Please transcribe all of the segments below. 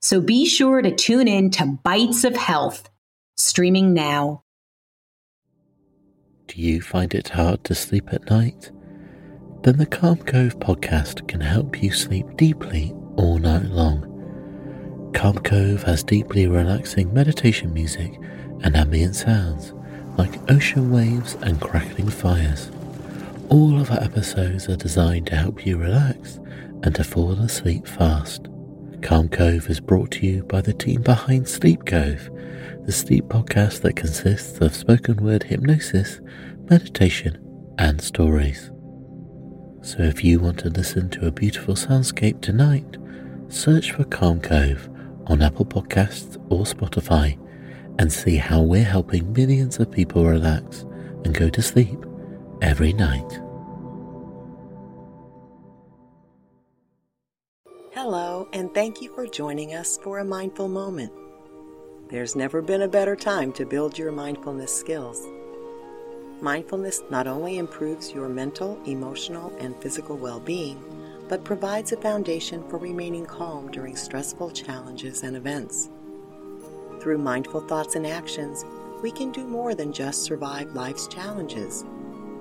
So be sure to tune in to Bites of Health, streaming now. Do you find it hard to sleep at night? Then the Calm Cove podcast can help you sleep deeply all night long. Calm Cove has deeply relaxing meditation music and ambient sounds like ocean waves and crackling fires. All of our episodes are designed to help you relax and to fall asleep fast. Calm Cove is brought to you by the team behind Sleep Cove, the sleep podcast that consists of spoken word hypnosis, meditation, and stories. So if you want to listen to a beautiful soundscape tonight, search for Calm Cove on Apple Podcasts or Spotify and see how we're helping millions of people relax and go to sleep every night. And thank you for joining us for a mindful moment. There's never been a better time to build your mindfulness skills. Mindfulness not only improves your mental, emotional, and physical well being, but provides a foundation for remaining calm during stressful challenges and events. Through mindful thoughts and actions, we can do more than just survive life's challenges.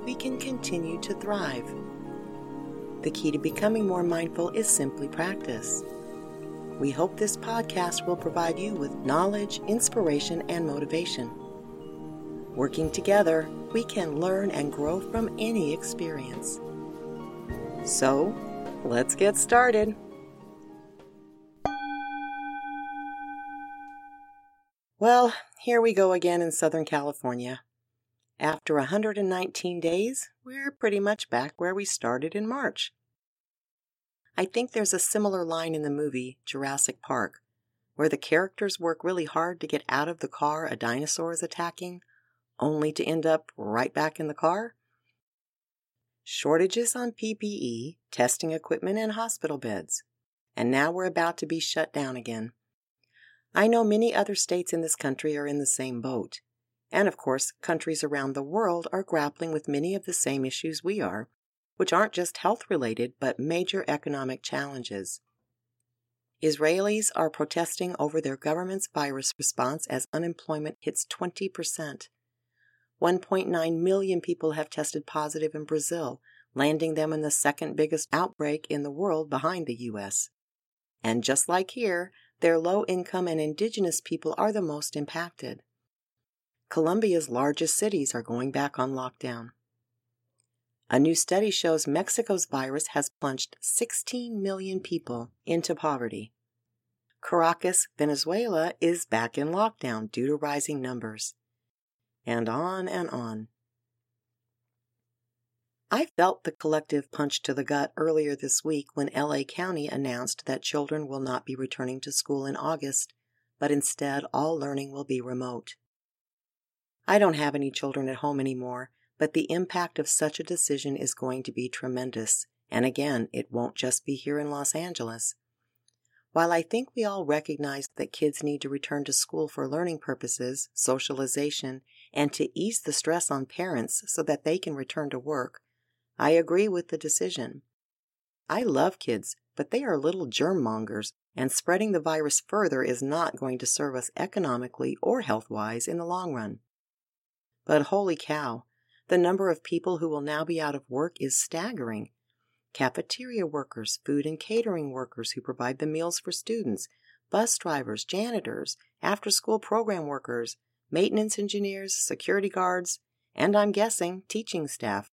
We can continue to thrive the key to becoming more mindful is simply practice. We hope this podcast will provide you with knowledge, inspiration, and motivation. Working together, we can learn and grow from any experience. So, let's get started. Well, here we go again in Southern California. After 119 days, we're pretty much back where we started in March. I think there's a similar line in the movie Jurassic Park, where the characters work really hard to get out of the car a dinosaur is attacking, only to end up right back in the car. Shortages on PPE, testing equipment, and hospital beds. And now we're about to be shut down again. I know many other states in this country are in the same boat. And of course, countries around the world are grappling with many of the same issues we are, which aren't just health related, but major economic challenges. Israelis are protesting over their government's virus response as unemployment hits 20%. 1.9 million people have tested positive in Brazil, landing them in the second biggest outbreak in the world behind the U.S. And just like here, their low income and indigenous people are the most impacted. Colombia's largest cities are going back on lockdown. A new study shows Mexico's virus has plunged 16 million people into poverty. Caracas, Venezuela is back in lockdown due to rising numbers. And on and on. I felt the collective punch to the gut earlier this week when LA County announced that children will not be returning to school in August, but instead all learning will be remote. I don't have any children at home anymore, but the impact of such a decision is going to be tremendous. And again, it won't just be here in Los Angeles. While I think we all recognize that kids need to return to school for learning purposes, socialization, and to ease the stress on parents so that they can return to work, I agree with the decision. I love kids, but they are little germ mongers, and spreading the virus further is not going to serve us economically or health wise in the long run. But holy cow, the number of people who will now be out of work is staggering. Cafeteria workers, food and catering workers who provide the meals for students, bus drivers, janitors, after school program workers, maintenance engineers, security guards, and I'm guessing teaching staff.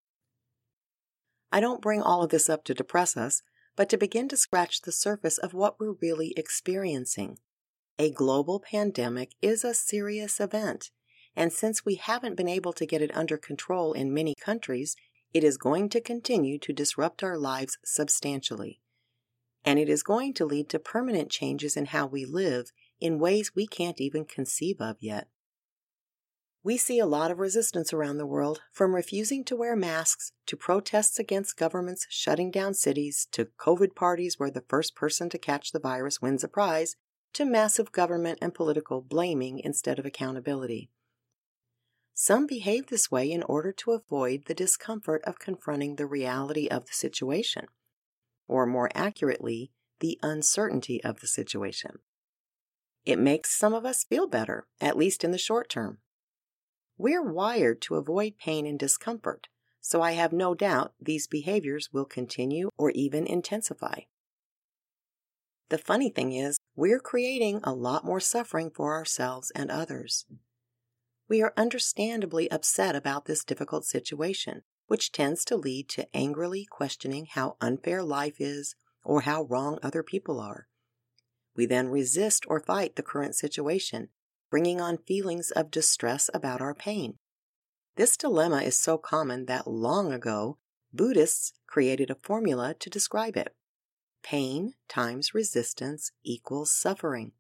I don't bring all of this up to depress us, but to begin to scratch the surface of what we're really experiencing. A global pandemic is a serious event and since we haven't been able to get it under control in many countries, it is going to continue to disrupt our lives substantially. And it is going to lead to permanent changes in how we live in ways we can't even conceive of yet. We see a lot of resistance around the world, from refusing to wear masks to protests against governments shutting down cities to COVID parties where the first person to catch the virus wins a prize to massive government and political blaming instead of accountability. Some behave this way in order to avoid the discomfort of confronting the reality of the situation, or more accurately, the uncertainty of the situation. It makes some of us feel better, at least in the short term. We're wired to avoid pain and discomfort, so I have no doubt these behaviors will continue or even intensify. The funny thing is, we're creating a lot more suffering for ourselves and others. We are understandably upset about this difficult situation, which tends to lead to angrily questioning how unfair life is or how wrong other people are. We then resist or fight the current situation, bringing on feelings of distress about our pain. This dilemma is so common that long ago, Buddhists created a formula to describe it. Pain times resistance equals suffering.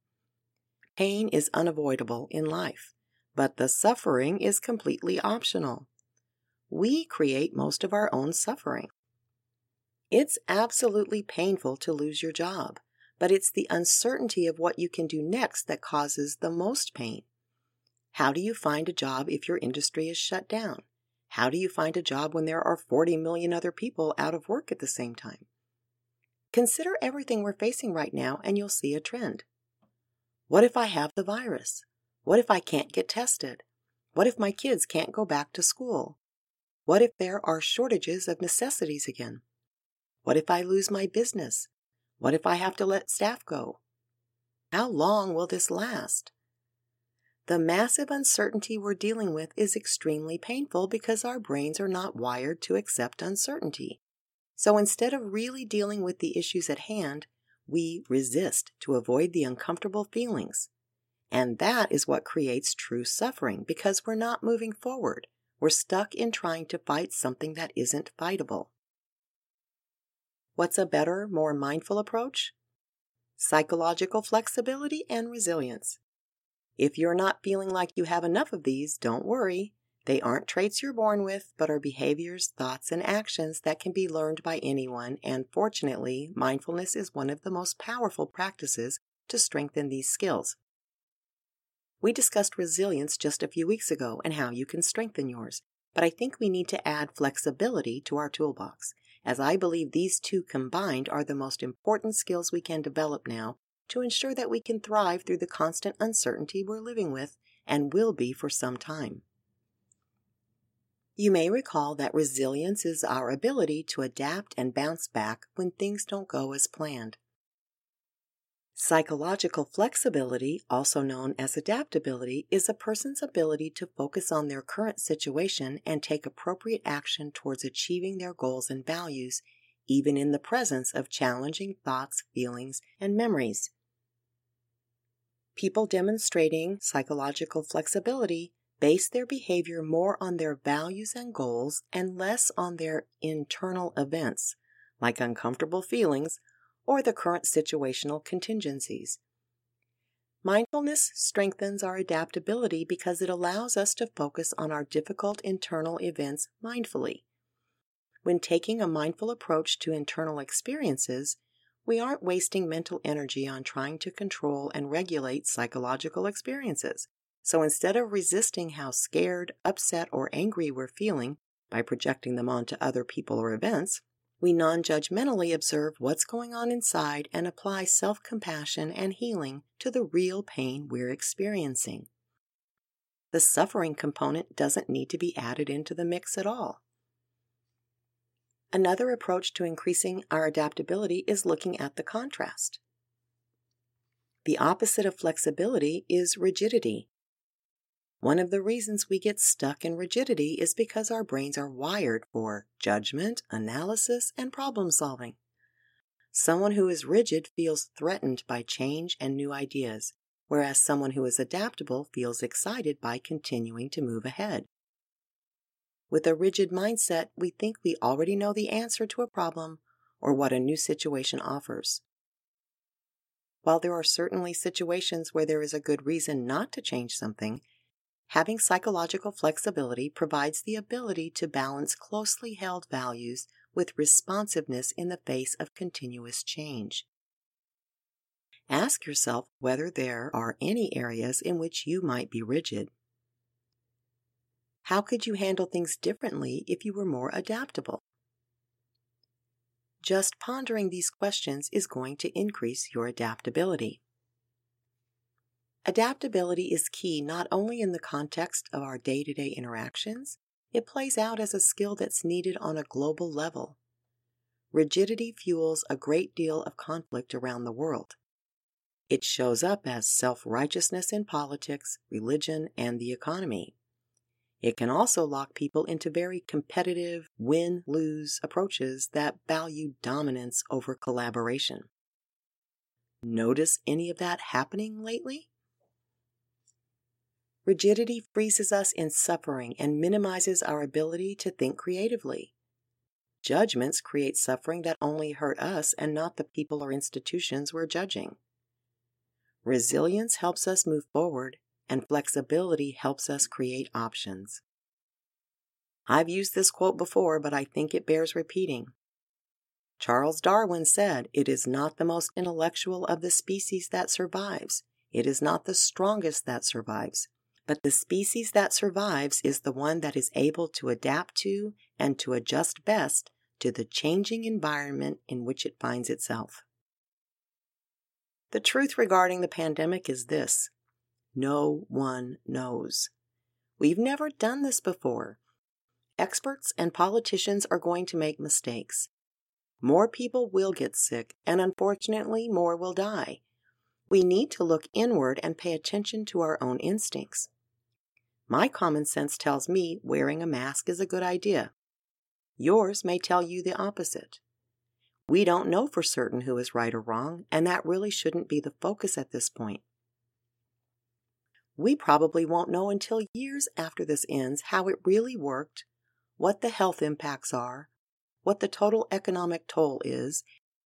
Pain is unavoidable in life, but the suffering is completely optional. We create most of our own suffering. It's absolutely painful to lose your job but it's the uncertainty of what you can do next that causes the most pain. How do you find a job if your industry is shut down? How do you find a job when there are 40 million other people out of work at the same time? Consider everything we're facing right now and you'll see a trend. What if I have the virus? What if I can't get tested? What if my kids can't go back to school? What if there are shortages of necessities again? What if I lose my business? What if I have to let staff go? How long will this last? The massive uncertainty we're dealing with is extremely painful because our brains are not wired to accept uncertainty. So instead of really dealing with the issues at hand, we resist to avoid the uncomfortable feelings. And that is what creates true suffering because we're not moving forward. We're stuck in trying to fight something that isn't fightable. What's a better, more mindful approach? Psychological flexibility and resilience. If you're not feeling like you have enough of these, don't worry. They aren't traits you're born with, but are behaviors, thoughts, and actions that can be learned by anyone, and fortunately, mindfulness is one of the most powerful practices to strengthen these skills. We discussed resilience just a few weeks ago and how you can strengthen yours, but I think we need to add flexibility to our toolbox as I believe these two combined are the most important skills we can develop now to ensure that we can thrive through the constant uncertainty we're living with and will be for some time. You may recall that resilience is our ability to adapt and bounce back when things don't go as planned. Psychological flexibility, also known as adaptability, is a person's ability to focus on their current situation and take appropriate action towards achieving their goals and values, even in the presence of challenging thoughts, feelings, and memories. People demonstrating psychological flexibility base their behavior more on their values and goals and less on their internal events, like uncomfortable feelings or the current situational contingencies. Mindfulness strengthens our adaptability because it allows us to focus on our difficult internal events mindfully. When taking a mindful approach to internal experiences, we aren't wasting mental energy on trying to control and regulate psychological experiences. So instead of resisting how scared, upset, or angry we're feeling by projecting them onto other people or events, we non judgmentally observe what's going on inside and apply self compassion and healing to the real pain we're experiencing. The suffering component doesn't need to be added into the mix at all. Another approach to increasing our adaptability is looking at the contrast. The opposite of flexibility is rigidity, one of the reasons we get stuck in rigidity is because our brains are wired for judgment, analysis, and problem solving. Someone who is rigid feels threatened by change and new ideas, whereas someone who is adaptable feels excited by continuing to move ahead. With a rigid mindset, we think we already know the answer to a problem or what a new situation offers. While there are certainly situations where there is a good reason not to change something, having psychological flexibility provides the ability to balance closely held values with responsiveness in the face of continuous change. Ask yourself whether there are any areas in which you might be rigid. How could you handle things differently if you were more adaptable? Just pondering these questions is going to increase your adaptability. Adaptability is key not only in the context of our day to day interactions, it plays out as a skill that's needed on a global level. Rigidity fuels a great deal of conflict around the world. It shows up as self righteousness in politics, religion, and the economy. It can also lock people into very competitive, win lose approaches that value dominance over collaboration. Notice any of that happening lately? Rigidity freezes us in suffering and minimizes our ability to think creatively. Judgments create suffering that only hurt us and not the people or institutions we're judging. Resilience helps us move forward and flexibility helps us create options. I've used this quote before, but I think it bears repeating. Charles Darwin said, It is not the most intellectual of the species that survives. It is not the strongest that survives. But the species that survives is the one that is able to adapt to and to adjust best to the changing environment in which it finds itself. The truth regarding the pandemic is this no one knows. We've never done this before. Experts and politicians are going to make mistakes. More people will get sick, and unfortunately, more will die. We need to look inward and pay attention to our own instincts. My common sense tells me wearing a mask is a good idea. Yours may tell you the opposite. We don't know for certain who is right or wrong, and that really shouldn't be the focus at this point. We probably won't know until years after this ends how it really worked, what the health impacts are, what the total economic toll is,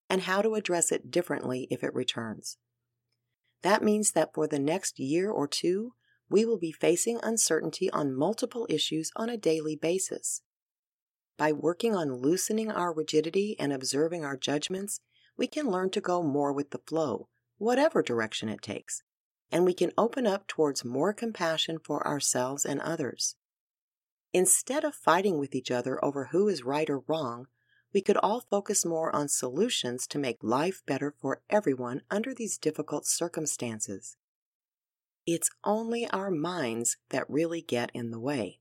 and how to address it differently if it returns. That means that for the next year or two, we will be facing uncertainty on multiple issues on a daily basis. By working on loosening our rigidity and observing our judgments, we can learn to go more with the flow, whatever direction it takes, and we can open up towards more compassion for ourselves and others. Instead of fighting with each other over who is right or wrong, we could all focus more on solutions to make life better for everyone under these difficult circumstances. It's only our minds that really get in the way.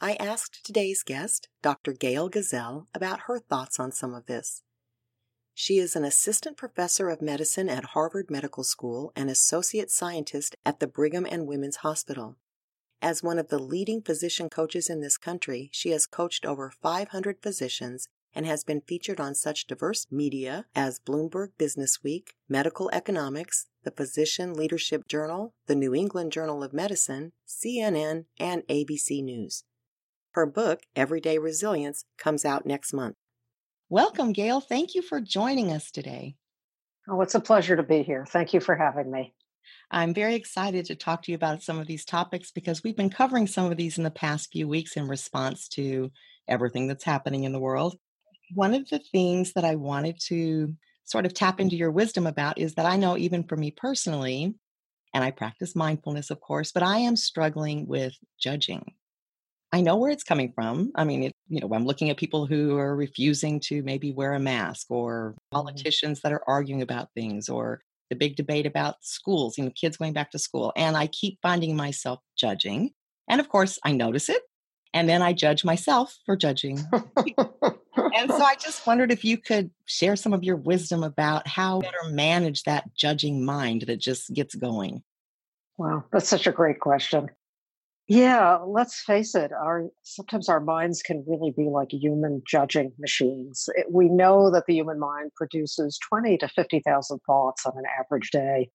I asked today's guest, Dr. Gail Gazelle, about her thoughts on some of this. She is an assistant professor of medicine at Harvard Medical School and associate scientist at the Brigham and Women's Hospital. As one of the leading physician coaches in this country, she has coached over 500 physicians and has been featured on such diverse media as Bloomberg Businessweek, Medical Economics, the Physician Leadership Journal, the New England Journal of Medicine, CNN, and ABC News. Her book, Everyday Resilience, comes out next month. Welcome, Gail. Thank you for joining us today. Oh, it's a pleasure to be here. Thank you for having me. I'm very excited to talk to you about some of these topics because we've been covering some of these in the past few weeks in response to everything that's happening in the world. One of the things that I wanted to sort of tap into your wisdom about is that I know, even for me personally, and I practice mindfulness, of course, but I am struggling with judging. I know where it's coming from. I mean, it, you know, I'm looking at people who are refusing to maybe wear a mask or mm-hmm. politicians that are arguing about things or the big debate about schools, you know, kids going back to school. And I keep finding myself judging. And of course, I notice it. And then I judge myself for judging. and so I just wondered if you could share some of your wisdom about how better manage that judging mind that just gets going. Wow, that's such a great question. Yeah, let's face it. Our sometimes our minds can really be like human judging machines. It, we know that the human mind produces twenty to fifty thousand thoughts on an average day,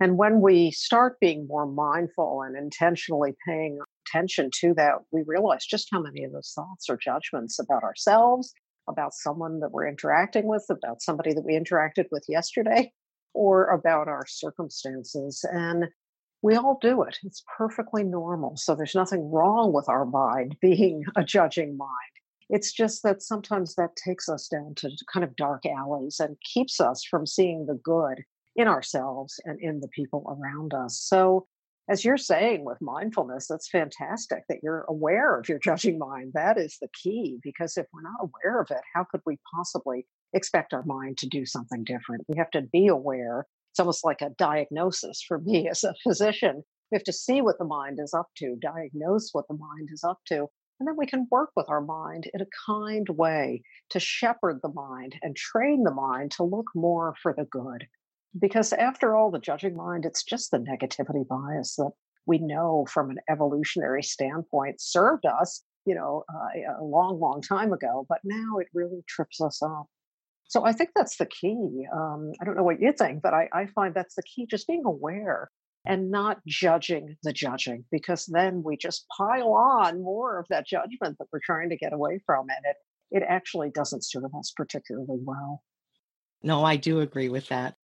and when we start being more mindful and intentionally paying attention to that, we realize just how many of those thoughts are judgments about ourselves, about someone that we're interacting with, about somebody that we interacted with yesterday. or about our circumstances. And we all do it. It's perfectly normal. So there's nothing wrong with our mind being a judging mind. It's just that sometimes that takes us down to kind of dark alleys and keeps us from seeing the good in ourselves and in the people around us. So, as you're saying with mindfulness, that's fantastic that you're aware of your judging mind. That is the key because if we're not aware of it, how could we possibly expect our mind to do something different? We have to be aware. It's almost like a diagnosis for me as a physician. We have to see what the mind is up to, diagnose what the mind is up to, and then we can work with our mind in a kind way to shepherd the mind and train the mind to look more for the good. Because after all, the judging mind, it's just the negativity bias that we know from an evolutionary standpoint served us, you know, uh, a long, long time ago, but now it really trips us up. So I think that's the key. Um, I don't know what you think, but I, I find that's the key, just being aware and not judging the judging because then we just pile on more of that judgment that we're trying to get away from and it it actually doesn't serve us particularly well no i do agree with that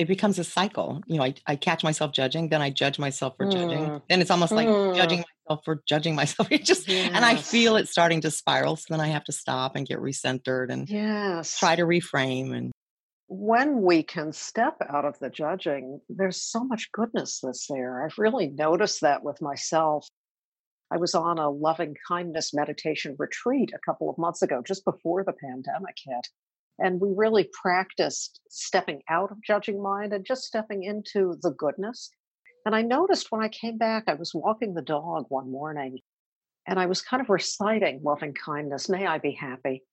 it becomes a cycle you know i, I catch myself judging then i judge myself for mm. judging then it's almost like mm. judging myself for judging myself it just yes. and i feel it starting to spiral so then i have to stop and get recentered and yes. try to reframe and when we can step out of the judging, there's so much goodness that's there. I've really noticed that with myself. I was on a loving kindness meditation retreat a couple of months ago, just before the pandemic hit. And we really practiced stepping out of judging mind and just stepping into the goodness. And I noticed when I came back, I was walking the dog one morning and I was kind of reciting loving kindness. May I be happy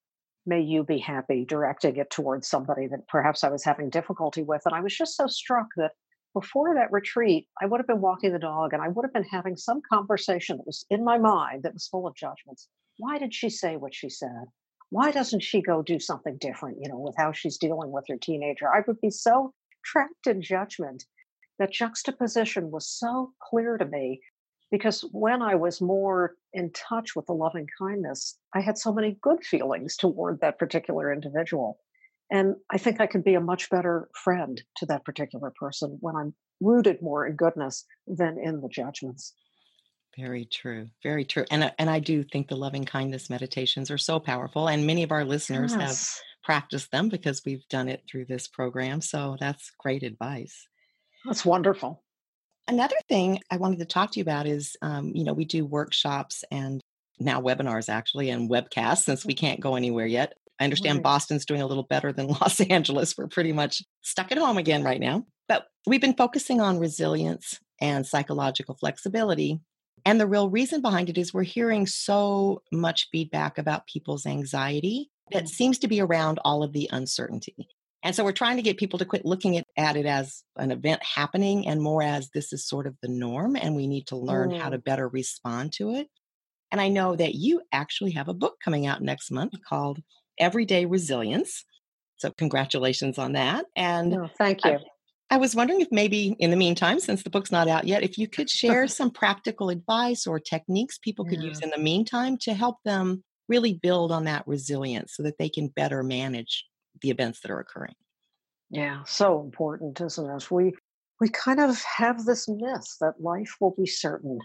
may you be happy directing it towards somebody that perhaps I was having difficulty with. And I was just so struck that before that retreat, I would have been walking the dog and I would have been having some conversation that was in my mind that was full of judgments. Why did she say what she said? Why doesn't she go do something different, you know, with how she's dealing with her teenager? I would be so trapped in judgment. That juxtaposition was so clear to me because when I was more in touch with the loving kindness, I had so many good feelings toward that particular individual. And I think I could be a much better friend to that particular person when I'm rooted more in goodness than in the judgments. Very true. Very true. And and I do think the loving kindness meditations are so powerful and many of our listeners yes. have practiced them because we've done it through this program. So that's great advice. That's wonderful. Another thing I wanted to talk to you about is, um, you know, we do workshops and now webinars actually and webcasts since we can't go anywhere yet. I understand right. Boston's doing a little better than Los Angeles. We're pretty much stuck at home again right now. But we've been focusing on resilience and psychological flexibility. And the real reason behind it is we're hearing so much feedback about people's anxiety that mm. seems to be around all of the uncertainty. And so we're trying to get people to quit looking at, at it as an event happening and more as this is sort of the norm and we need to learn mm. how to better respond to it. And I know that you actually have a book coming out next month called Everyday Resilience. So congratulations on that. And oh, thank you. I, I was wondering if maybe in the meantime, since the book's not out yet, if you could share some practical advice or techniques people could yeah. use in the meantime to help them really build on that resilience so that they can better manage the events that are occurring. Yeah, so important, isn't it? We we kind of have this myth that life will be certain.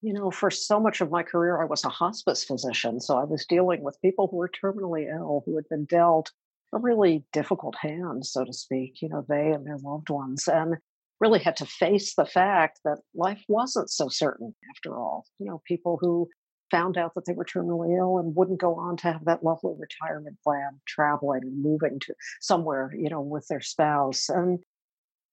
You know, for so much of my career, I was a hospice physician. So I was dealing with people who were terminally ill, who had been dealt a really difficult hand, so to speak, you know, they and their loved ones, and really had to face the fact that life wasn't so certain after all. You know, people who found out that they were terminally ill and wouldn't go on to have that lovely retirement plan, traveling and moving to somewhere, you know, with their spouse. And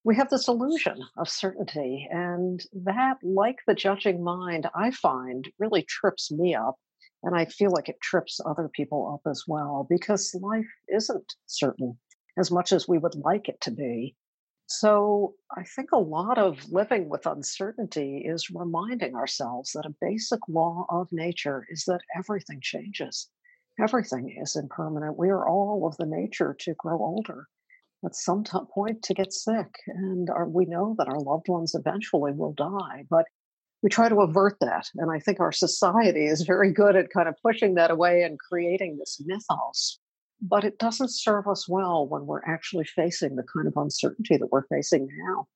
we have this illusion of certainty. And that, like the judging mind, I find really trips me up. And I feel like it trips other people up as well because life isn't certain as much as we would like it to be. So I think a lot of living with uncertainty is reminding ourselves that a basic law of nature is that everything changes. Everything is impermanent. We are all of the nature to grow older, at some t- point to get sick. And our, we know that our loved ones eventually will die, but we try to avert that. And I think our society is very good at kind of pushing that away and creating this mythos but it doesn't serve us well when we're actually facing the kind of uncertainty that we're facing now.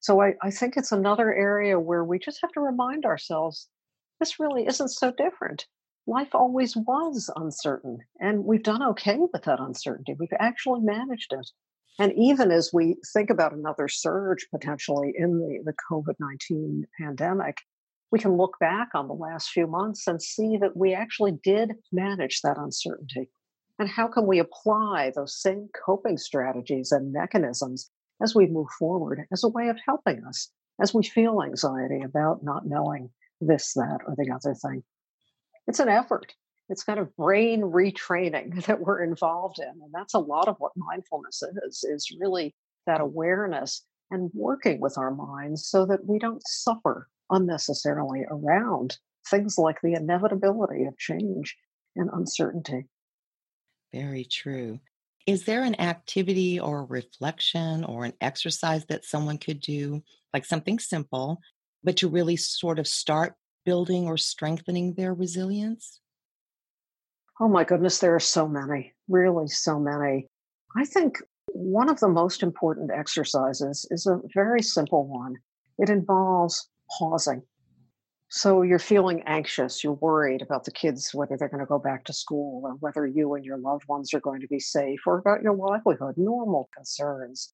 So I, I think it's another area where we just have to remind ourselves this really isn't so different. Life always was uncertain, and we've done okay with that uncertainty. We've actually managed it. And even as we think about another surge potentially in the, the COVID 19 pandemic, we can look back on the last few months and see that we actually did manage that uncertainty. And how can we apply those same coping strategies and mechanisms as we move forward as a way of helping us as we feel anxiety about not knowing this, that, or the other thing? It's an effort. It's kind of brain retraining that we're involved in. And that's a lot of what mindfulness is, is really that awareness and working with our minds so that we don't suffer unnecessarily around things like the inevitability of change and uncertainty. Very true. Is there an activity or reflection or an exercise that someone could do, like something simple, but to really sort of start building or strengthening their resilience? Oh my goodness, there are so many, really so many. I think one of the most important exercises is a very simple one. It involves pausing. So you're feeling anxious, you're worried about the kids, whether they're going to go back to school or whether you and your loved ones are going to be safe or about your livelihood, normal concerns.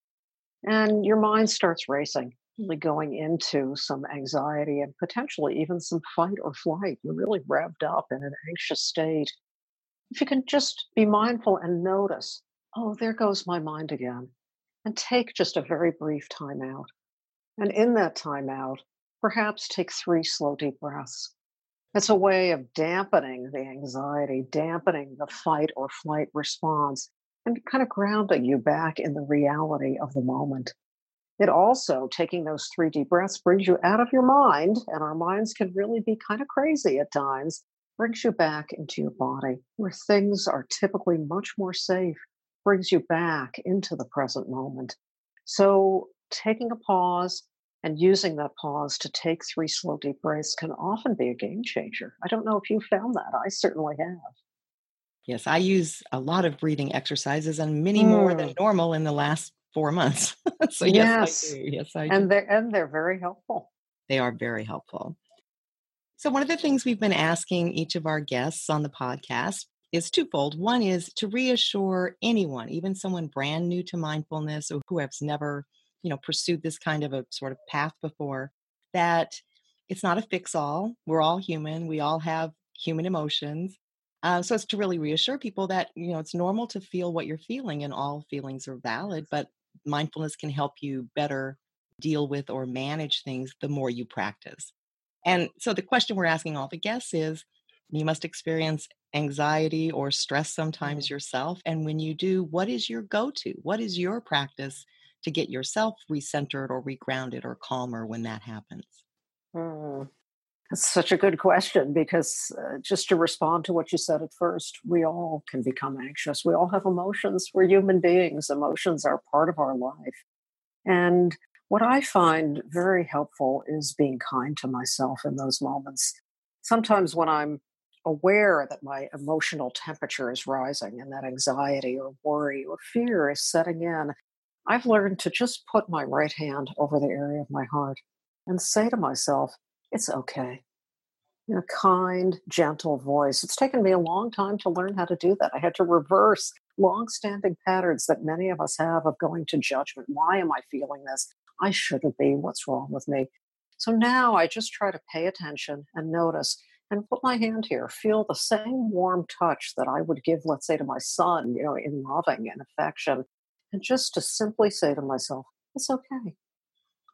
And your mind starts racing, really going into some anxiety and potentially even some fight or flight. You're really revved up in an anxious state. If you can just be mindful and notice, oh, there goes my mind again, and take just a very brief time out. And in that time out, perhaps take three slow, deep breaths. It's a way of dampening the anxiety, dampening the fight or flight response, and kind of grounding you back in the reality of the moment. It also, taking those three deep breaths, brings you out of your mind, and our minds can really be kind of crazy at times, brings you back into your body where things are typically much more safe, brings you back into the present moment. So, taking a pause, and using that pause to take three slow, deep breaths can often be a game changer. I don't know if you found that. I certainly have. Yes, I use a lot of breathing exercises and many mm. more than mm. normal in the last four months. so yes, yes, I do. Yes, I do. And they're and they're very helpful. They are very helpful. So one of the things we've been asking each of our guests on the podcast is twofold. One is to reassure anyone, even someone brand new to mindfulness or who has never you know pursued this kind of a sort of path before that it's not a fix all we're all human. We all have human emotions. Uh, so it's to really reassure people that you know it's normal to feel what you're feeling and all feelings are valid but mindfulness can help you better deal with or manage things the more you practice and so the question we're asking all the guests is you must experience anxiety or stress sometimes mm. yourself and when you do what is your go-to what is your practice to get yourself recentered or regrounded or calmer when that happens? Hmm. That's such a good question because uh, just to respond to what you said at first, we all can become anxious. We all have emotions. We're human beings. Emotions are part of our life. And what I find very helpful is being kind to myself in those moments. Sometimes when I'm aware that my emotional temperature is rising and that anxiety or worry or fear is setting in, I've learned to just put my right hand over the area of my heart and say to myself, it's okay. In a kind, gentle voice. It's taken me a long time to learn how to do that. I had to reverse long-standing patterns that many of us have of going to judgment. Why am I feeling this? I shouldn't be. What's wrong with me? So now I just try to pay attention and notice and put my hand here, feel the same warm touch that I would give, let's say, to my son, you know, in loving and affection and just to simply say to myself, it's okay.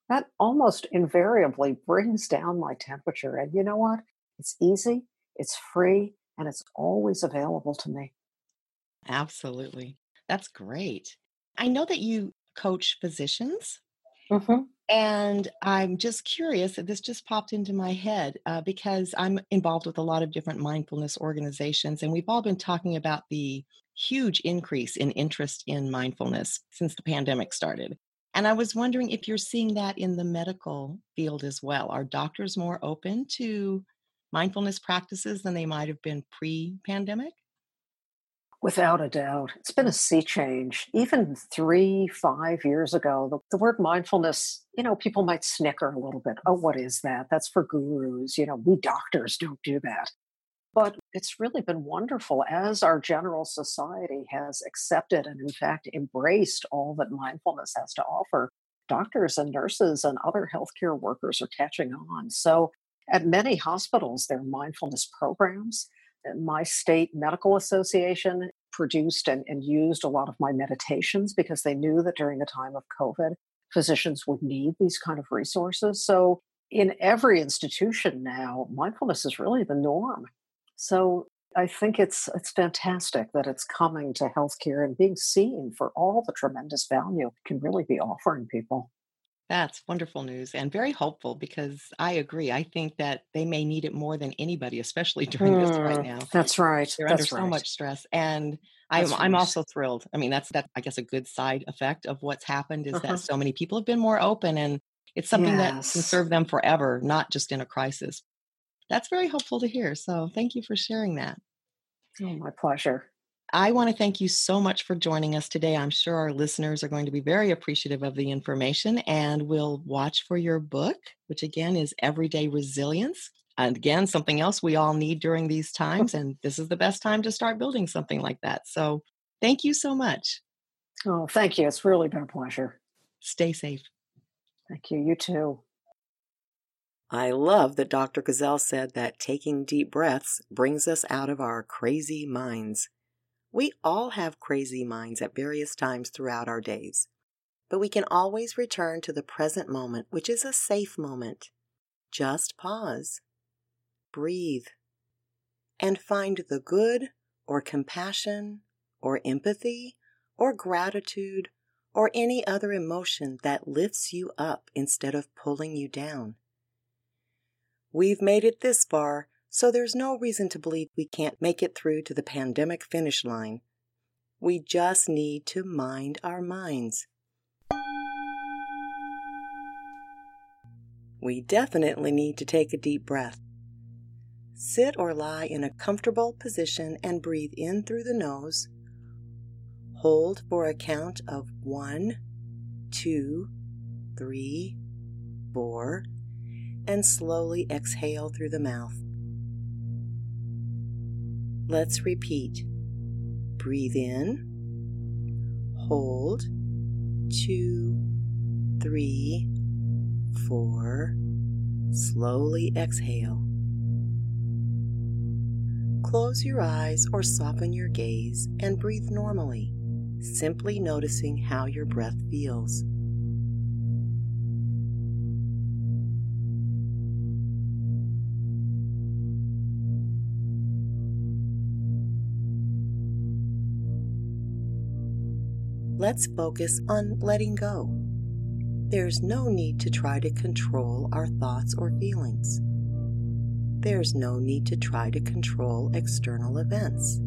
That almost invariably brings down my temperature. And you know what? It's easy, it's free, and it's always available to me. Absolutely. That's great. I know that you coach physicians. Mm-hmm. And I'm just curious, this just popped into my head uh, because I'm involved with a lot of different mindfulness organizations, and we've all been talking about the huge increase in interest in mindfulness since the pandemic started. And I was wondering if you're seeing that in the medical field as well. Are doctors more open to mindfulness practices than they might have been pre pandemic? Without a doubt. It's been a sea change. Even three, five years ago, the, the, word mindfulness, you know, people might snicker a little bit. Oh, what is that? That's for gurus. You know, we doctors don't do that. But it's really been wonderful as our general society has accepted and, in fact, embraced all that mindfulness has to offer. Doctors and nurses and other healthcare workers are catching on. So, at many hospitals, there are mindfulness programs my state medical association produced and, and, used a lot of my meditations because they knew that during the time of COVID, physicians would need these kind of resources. So, in every institution now, mindfulness is really the norm. So, I think it's it's fantastic that it's coming to healthcare and being seen for all the tremendous value it can really be offering people. That's wonderful news and very hopeful because I agree. I think that they may need it more than anybody, especially during mm, this right mm, now. That's right. They're that's under right. so much stress. And I'm. I'm also thrilled. I mean, that's that I guess a good side effect of what's happened is uh-huh. that so many people have been more open and it's something yes. that can serve them forever, not just in a crisis. That's very helpful to hear. So thank you for sharing that. Oh, my pleasure. I want to thank you so much for joining us today. I'm sure our listeners are going to be very appreciative of the information and will watch for your book, which again is Everyday Resilience. And again, something else we all need during these times. And this is the best time to start building something like that. So thank you so much. Oh, thank you. It's really been a pleasure. Stay safe. Thank you. You too. I love that Dr. Gazelle said that taking deep breaths brings us out of our crazy minds. We all have crazy minds at various times throughout our days, but we can always return to the present moment, which is a safe moment. Just pause, breathe, and find the good or compassion or empathy or gratitude or any other emotion that lifts you up instead of pulling you down. We've made it this far, so there's no reason to believe we can't make it through to the pandemic finish line. We just need to mind our minds. We definitely need to take a deep breath. Sit or lie in a comfortable position and breathe in through the nose. Hold for a count of one, two, three, four, and slowly exhale through the mouth. Let's repeat. Breathe in, hold, two, three, four, slowly exhale. Close your eyes or soften your gaze and breathe normally, simply noticing how your breath feels. Let's focus on letting go. There's no need to try to control our thoughts or feelings. There's no need to try to control external events.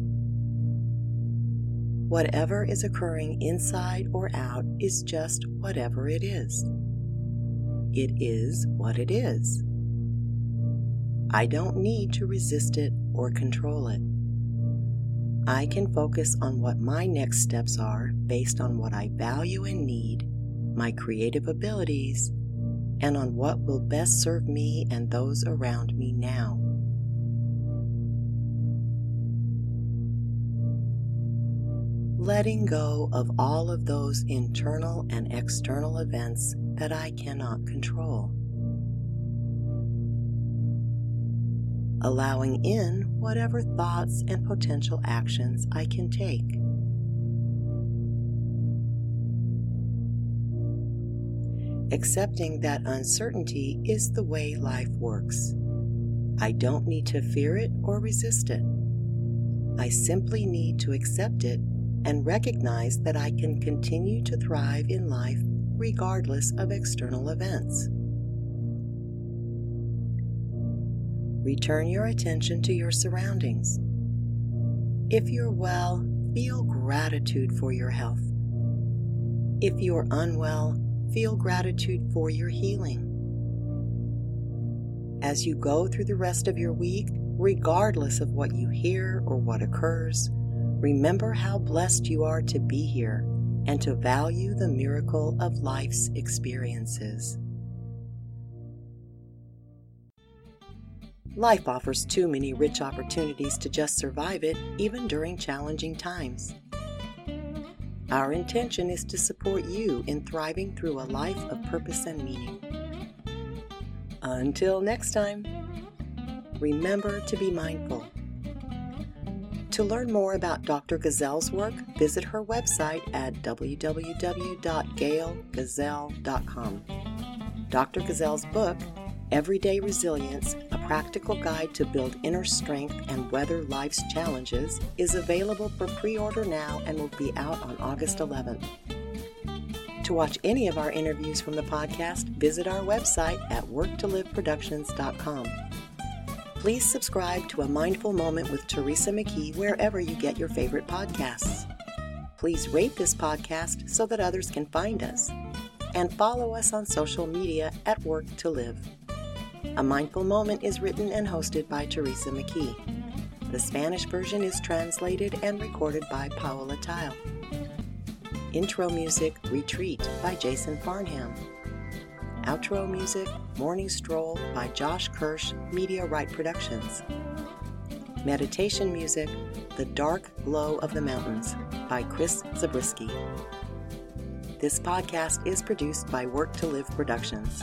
Whatever is occurring inside or out is just whatever it is. It is what it is. I don't need to resist it or control it. I can focus on what my next steps are based on what I value and need, my creative abilities, and on what will best serve me and those around me now. Letting go of all of those internal and external events that I cannot control. Allowing in whatever thoughts and potential actions I can take. Accepting that uncertainty is the way life works. I don't need to fear it or resist it. I simply need to accept it and recognize that I can continue to thrive in life regardless of external events. Return your attention to your surroundings. If you're well, feel gratitude for your health. If you're unwell, feel gratitude for your healing. As you go through the rest of your week, regardless of what you hear or what occurs, remember how blessed you are to be here and to value the miracle of life's experiences. Life offers too many rich opportunities to just survive it, even during challenging times. Our intention is to support you in thriving through a life of purpose and meaning. Until next time, remember to be mindful. To learn more about Dr. Gazelle's work, visit her website at www.gailgazelle.com. Dr. Gazelle's book, Everyday Resilience Practical Guide to Build Inner Strength and Weather Life's Challenges, is available for pre order now and will be out on August 11th. To watch any of our interviews from the podcast, visit our website at worktoliveproductions.com. Please subscribe to A Mindful Moment with Teresa McKee wherever you get your favorite podcasts. Please rate this podcast so that others can find us. And follow us on social media at Work to Live. A Mindful Moment is written and hosted by Teresa McKee. The Spanish version is translated and recorded by Paola Tile. Intro music Retreat by Jason Farnham. Outro music Morning Stroll by Josh Kirsch, Media Right Productions. Meditation music The Dark Glow of the Mountains by Chris Zabriskie. This podcast is produced by Work to Live Productions.